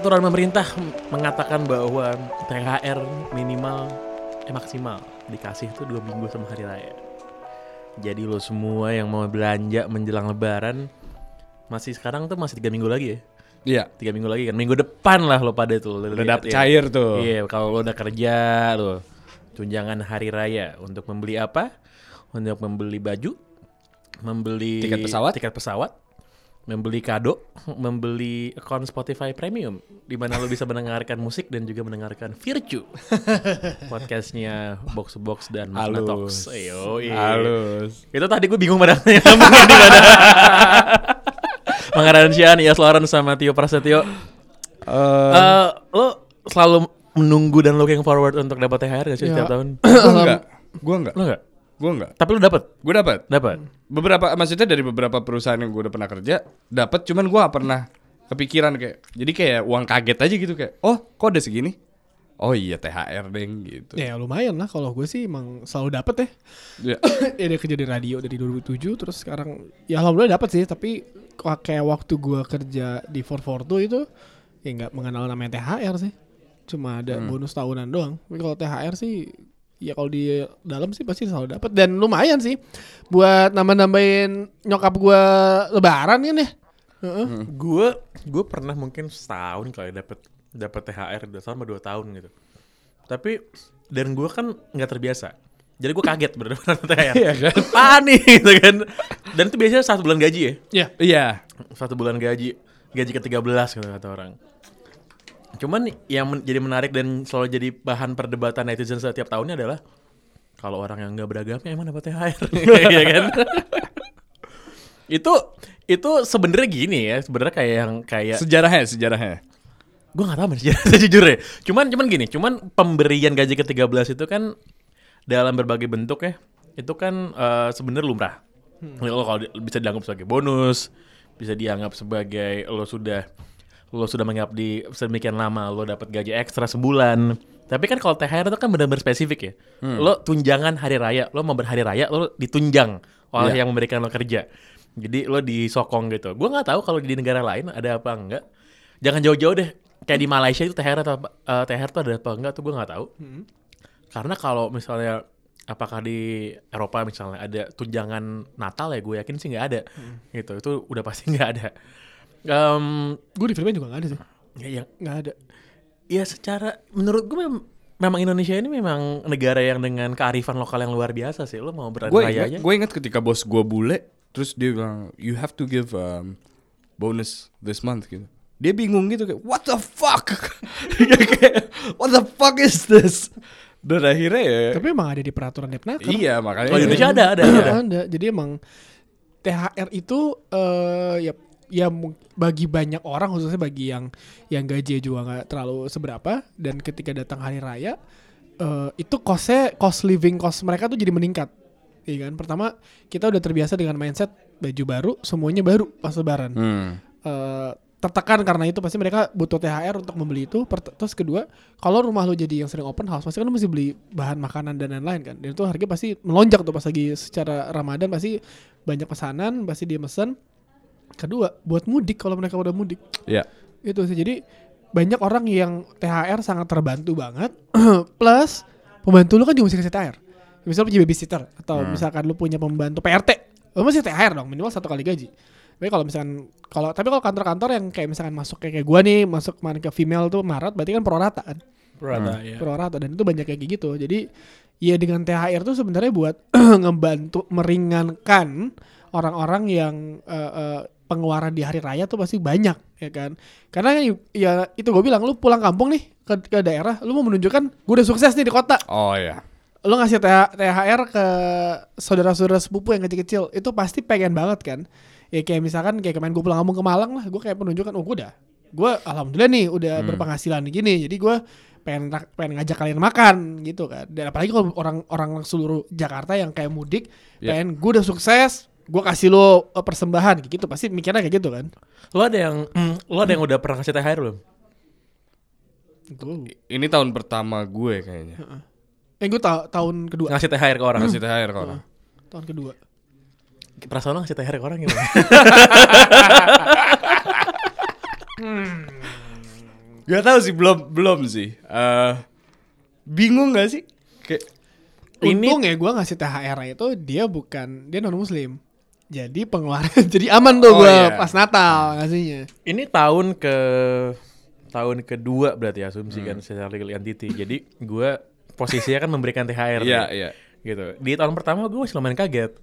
Peraturan pemerintah mengatakan bahwa THR minimal eh maksimal dikasih tuh dua minggu sama hari raya. Jadi lo semua yang mau belanja menjelang lebaran masih sekarang tuh masih tiga minggu lagi ya. Iya. Tiga minggu lagi kan. Minggu depan lah lo pada tuh. lo Udah dapet ya. cair tuh. Iya, kalau lo udah kerja lo tunjangan hari raya untuk membeli apa? Untuk membeli baju, membeli Tiket pesawat? tiket pesawat, membeli kado, membeli akun Spotify Premium di mana lo bisa mendengarkan musik dan juga mendengarkan Virtue. Podcastnya Box to Box dan Halus. Talks. Ayo, Halus. Itu tadi gue bingung pada nyambungnya di mana. Mengaransian Ias Loren sama Tio Prasetyo. Eh, Eh, lo selalu menunggu dan looking forward untuk dapat THR gak sih Ya. setiap tahun? gua enggak. Gua enggak. Lo enggak? Gua enggak. Tapi lo dapat? Gua dapat. Dapat. Beberapa maksudnya dari beberapa perusahaan yang gue udah pernah kerja dapat cuman gua gak pernah kepikiran kayak jadi kayak uang kaget aja gitu kayak oh kok ada segini oh iya THR deng gitu Ya lumayan lah kalau gue sih emang selalu dapet ya. ya. ya dia kerja di radio dari 2007 terus sekarang ya alhamdulillah dapat sih tapi kayak waktu gua kerja di 442 itu ya nggak mengenal namanya THR sih cuma ada bonus tahunan doang tapi kalau THR sih ya kalau di dalam sih pasti selalu dapat dan lumayan sih buat nambah-nambahin nyokap gua lebaran kan ya Heeh. Gue gue pernah mungkin setahun kali dapat dapat THR sama dua tahun gitu. Tapi dan gue kan nggak terbiasa. Jadi gue kaget berdepan THR. Iya kan? Panik gitu kan. Dan itu biasanya satu bulan gaji ya. ya iya Satu bulan gaji. Gaji ke-13 kata kata orang. Cuman yang men- jadi menarik dan selalu jadi bahan perdebatan netizen setiap tahunnya adalah kalau orang yang nggak beragama emang dapat THR, Iya kan? itu itu sebenarnya gini ya, sebenarnya kayak yang kayak sejarahnya sejarahnya. Gue gak tahu mas sejujurnya. Cuman cuman gini cuman pemberian gaji ke 13 itu kan dalam berbagai bentuk ya. Itu kan eh, sebenarnya lumrah. Lo kalau bisa dianggap sebagai bonus bisa dianggap sebagai lo sudah lo sudah menganggap di sedemikian lama lo dapat gaji ekstra sebulan. Tapi kan kalau THR itu kan benar-benar spesifik ya. Lo tunjangan hari raya lo mau berhari raya lo ditunjang oleh Iya. yang memberikan lo kerja. Jadi lo disokong gitu. Gue nggak tahu kalau di negara lain ada apa enggak. Jangan jauh-jauh deh kayak di Malaysia itu THR atau eh, THR tuh ada apa enggak tuh gue nggak tahu. Karena kalau misalnya apakah di Eropa misalnya ada tunjangan Natal ya gue yakin sih nggak ada. Gitu itu udah pasti nggak ada Em, gue di filmnya juga nggak ada sih. Ya, yang nggak ada. Ya secara menurut gue mem- memang Indonesia ini memang negara yang dengan kearifan lokal yang luar biasa sih. Lo mau berani gue raya ingat, aja gue ingat ketika bos gue bule terus dia bilang you have to give um, bonus this month gitu. Dia bingung gitu kayak what the fuck? Kayak what the fuck is this? Dan akhirnya ya tapi emang ada di peraturan Depnaker iya makanya. Oh, di Indonesia ada, ada, ada. ada. Jadi emang THR itu eh ya ya bagi banyak orang khususnya bagi yang yang gaji juga nggak terlalu seberapa dan ketika datang hari raya eh itu costnya cost living cost mereka tuh jadi meningkat. Iya kan? Pertama kita udah terbiasa dengan mindset baju baru semuanya baru pas lebaran. hmm. Eh, tertekan karena itu pasti mereka butuh THR untuk membeli itu. Terus kedua, kalau rumah lo jadi yang sering open house, pasti kan lo mesti beli bahan makanan dan lain-lain kan. Dan itu harganya pasti melonjak tuh pas lagi secara Ramadan pasti banyak pesanan, pasti dia mesen. Kedua, buat mudik kalau mereka udah mudik. ya Itu sih. Jadi banyak orang yang THR sangat terbantu banget. Plus pembantu lu kan juga mesti kasih THR. Misalnya punya babysitter atau misalkan lu punya pembantu PRT, lu mesti THR dong minimal satu kali gaji. Tapi kalau misalkan kalau tapi kalau kantor-kantor yang kayak misalkan masuk kayak, kayak gua nih masuk kemarin ke female tuh Maret berarti kan pro rata kan. Berata, ya. Pro rata dan itu banyak kayak gitu. Jadi ya dengan THR tuh sebenarnya buat ngebantu meringankan orang-orang yang eh, eh, pengeluaran di hari raya tuh pasti banyak ya kan. Karena ya itu gue bilang lu pulang kampung nih ke, ke daerah, lu mau menunjukkan gue udah sukses nih di kota. oh ya Lu ngasih TH- THR ke saudara-saudara sepupu yang kecil-kecil, itu pasti pengen banget kan. Ya kayak misalkan kayak kemarin gue pulang kampung ke Malang lah, gue kayak menunjukkan oh gue udah gue alhamdulillah nih udah berpenghasilan gini jadi gue pengen pengen ngajak kalian makan gitu kan. Dan apalagi kalau orang-orang seluruh Jakarta yang kayak mudik, Ya. pengen gue udah sukses, gue kasih lo eh, persembahan gitu. Pasti mikirnya kayak gitu kan. Lo ada yang lo ada yang udah pernah kasih THR belum? Gue, Ini tahun pertama gue kayaknya. eh gue ta- tahun kedua, Ngasih THR ke orang. Ngasih THR ke orang. tahun kedua. Perasaan lo ngasih THR ke orang gimana? Gak tahu sih belum belum sih. Eh bingung gak sih? Kayak Ini- Untung ya gue ngasih THR itu dia bukan dia non muslim. Jadi pengeluaran jadi aman tuh Oh, gue iya. pas Natal ngasihnya. Ini tahun ke tahun kedua berarti asumsi kan secara legal entity. Jadi gue posisinya kan memberikan THR. Iya, nih. iya. Gitu. Di tahun pertama gue masih lumayan kaget.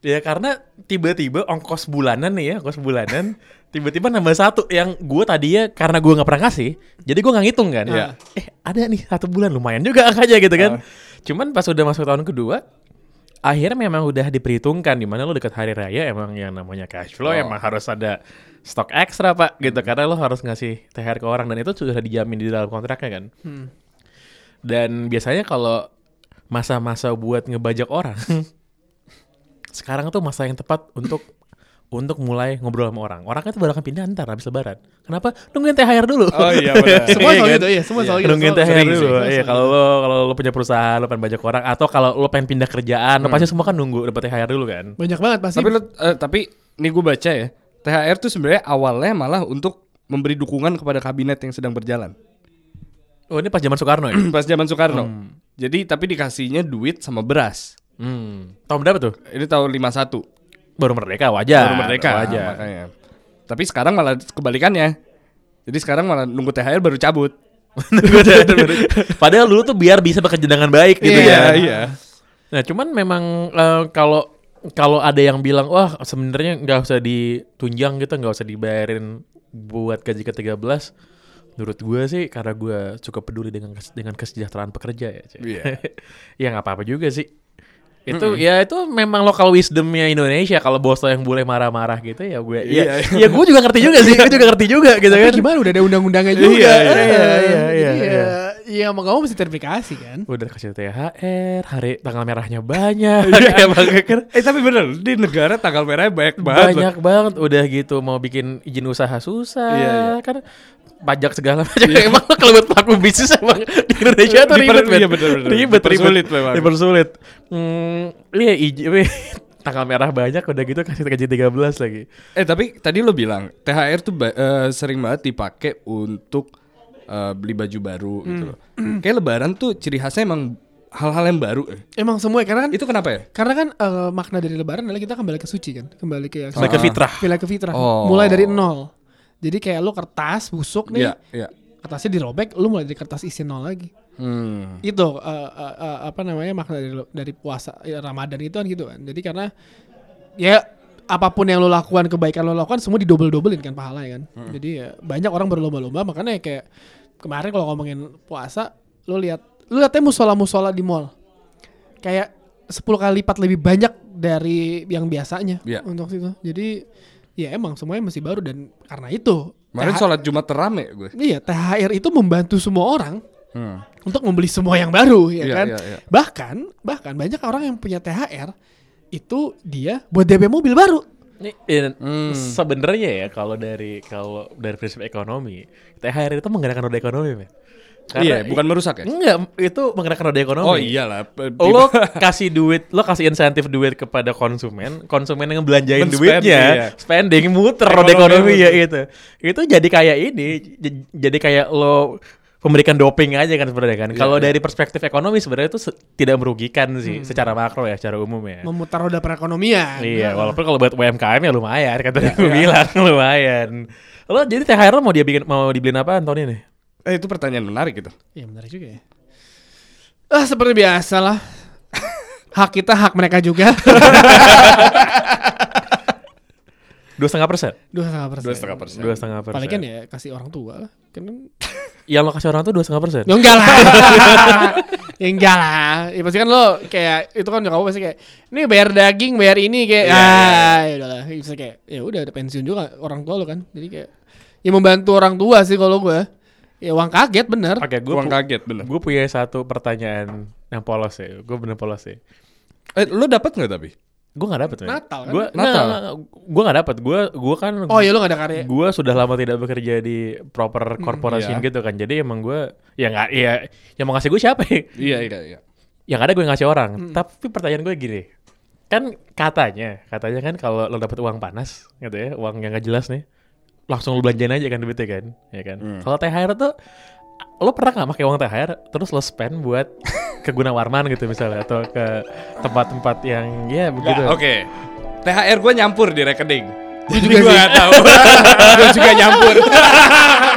Ya karena tiba-tiba ongkos bulanan nih ya, ongkos bulanan tiba-tiba nambah satu yang gue tadinya karena gue nggak pernah kasih, jadi gue nggak ngitung kan. Iya. Eh ada nih satu bulan lumayan juga angkanya gitu kan. Cuman pas udah masuk tahun kedua, akhirnya memang udah diperhitungkan di mana lo dekat hari raya emang yang namanya cash flow Oh. emang harus ada stok ekstra pak gitu karena lo harus ngasih THR ke orang dan itu sudah dijamin di dalam kontraknya kan. Hmm. Dan biasanya kalau masa-masa buat ngebajak orang, sekarang tuh masa yang tepat untuk untuk mulai ngobrol sama orang. Orang kan tuh baru akan pindah ntar habis lebaran. Kenapa? Nungguin THR dulu. Oh iya benar. Semua Iya soal kan? gitu ya, semua soal gitu. Nungguin Soal- THR sering dulu. soal Iya, kalau lo kalau lo punya perusahaan, lo pengen bajak orang atau kalau lo pengen pindah kerjaan, lo Hmm. pasti semua kan nunggu dapat THR dulu kan. Banyak banget pasti. tapi lo, eh, tapi nih gue baca ya. THR tuh sebenarnya awalnya malah untuk memberi dukungan kepada kabinet yang sedang berjalan. Oh, ini pas zaman Soekarno ya? Pas zaman Soekarno. Jadi tapi dikasihnya duit sama beras. hmm. Tahun berapa tuh? Ini tahun 51. Baru merdeka wajar. baru merdeka Wajar. makanya. Tapi sekarang malah kebalikannya. Jadi sekarang malah nunggu THR baru cabut. Padahal dulu tuh biar bisa bekerja dengan baik gitu Iya, ya. iya. Nah, cuman memang eh, kalau kalau ada yang bilang wah sebenarnya nggak usah ditunjang gitu, nggak usah dibayarin buat gaji ke-13 menurut gue sih karena gue cukup peduli dengan dengan kesejahteraan pekerja ya. Iya. ya nggak apa-apa juga sih. Itu ya itu memang lokal wisdomnya Indonesia kalau bos lo yang boleh marah-marah gitu ya gue Iya, ya, ya gue juga ngerti juga sih gue juga ngerti juga gitu Tapi kan gimana udah ada undang-undangnya juga. Iya, iya, Eh, iya, iya, iya, Iya, iya. iya mau gak mau mesti verifikasi kan. udah kasih THR hari tanggal merahnya banyak emang kan Eh tapi bener di negara tanggal merahnya banyak banget. banyak banget udah gitu mau bikin izin usaha susah Iya, iya. kan pajak segala macam emang lo kalau buat pelaku bisnis emang di Indonesia tuh ribet men. iya, bener, bener. ribet Dipersulit ribet memang. dipersulit hmm, iya izin tanggal merah banyak udah gitu kasih gaji 13 lagi Eh tapi tadi lo bilang THR tuh ba- eh, sering banget dipakai untuk eh, beli baju baru gitu loh. Kayak lebaran tuh ciri khasnya emang hal-hal yang baru. eh. Emang semua karena kan Itu kenapa ya? karena kan eh, makna dari lebaran adalah kita kembali ke suci kan, kembali ke yang Kembali ke fitrah. Kembali ke fitrah. Oh. Mulai dari nol. Jadi kayak lu kertas busuk nih, Iya, iya. kertasnya dirobek, lu mulai dari kertas isi nol lagi. Hmm. Itu eh, eh, eh, apa namanya makna dari dari puasa ya, Ramadan itu kan gitu kan. Jadi karena ya apa pun yang lo lakukan kebaikan lo lakukan semua didobel-dobelin kan pahalanya kan. Jadi ya banyak orang berlomba-lomba makanya kayak kemarin kalau ngomongin puasa lo lihat lo lihatnya musola-musola di mall kayak 10 kali lipat lebih banyak dari yang biasanya Iya. untuk situ. Jadi ya emang semuanya masih baru dan karena itu Kemarin TH sholat Jumat terame gue. Iya, THR itu membantu semua orang Hmm. untuk membeli semua yang baru ya Iya, kan. iya, iya. Bahkan bahkan banyak orang yang punya THR itu dia buat DP mobil baru. Ini in- Hmm. sebenarnya ya kalau dari kalau dari prinsip ekonomi THR itu menggerakkan roda ekonomi men. Iya, bukan merusak ya? Enggak, itu menggerakkan roda ekonomi. Oh iyalah. Lo kasih duit, lo kasih insentif duit kepada konsumen, konsumen yang belanjain duitnya, iya. spending muter roda Ekonomi ekonomi ya muter. itu. Itu jadi kayak ini, jadi kayak lo pemberikan doping aja kan sebenarnya kan. Kalau iya. dari perspektif ekonomi sebenarnya itu se- tidak merugikan sih secara makro ya, secara umum ya. Memutar roda perekonomian. Iya, Nah, walaupun kalau buat UMKM ya lumayan, kan tadi gue bilang lumayan. Lo jadi THR lo mau dia bikin mau dibeliin apa Tony nih? Eh itu pertanyaan menarik gitu. Iya menarik juga ya. Ah seperti biasa lah. hak kita hak mereka juga. Dua setengah persen. Dua setengah persen. Dua setengah persen. Dua setengah persen. Paling kan ya kasih orang tua lah. Kan Yang lo kasih orang tuh dua setengah persen. Ya enggak lah. ya enggak lah. Ya pasti kan lo kayak itu kan kamu pasti kayak ini bayar daging, bayar ini kayak Iya, ah ya udahlah. Bisa kayak ya udah ada pensiun juga orang tua lo kan. Jadi kayak ya membantu orang tua sih kalau gue. Ya uang kaget bener. Oke, gue Uang kaget bener. gue punya satu pertanyaan yang polos ya. Gue bener polos ya. Eh, lo dapat nggak tapi? Gue gak dapet. Natal kan? Gue Natal. Gue gak dapet. Gue gue kan. Oh iya lu gak ada karya. Gue sudah lama tidak bekerja di proper corporation iya. gitu kan. Jadi emang gue ya nggak ya yang mau ngasih gue siapa ya? Iya iya iya. Yang ada gue ngasih orang. Tapi pertanyaan gue gini. Kan katanya, katanya kan kalau lo dapet uang panas gitu ya, uang yang gak jelas nih, langsung lo belanjain aja kan duitnya kan, ya kan. Kalau THR tuh lo pernah nggak pakai uang THR terus lo spend buat ke Gunawarman gitu misalnya atau ke tempat-tempat yang ya begitu. Oke. THR gue nyampur di rekening. Gue juga nggak tahu. Gue juga nyampur.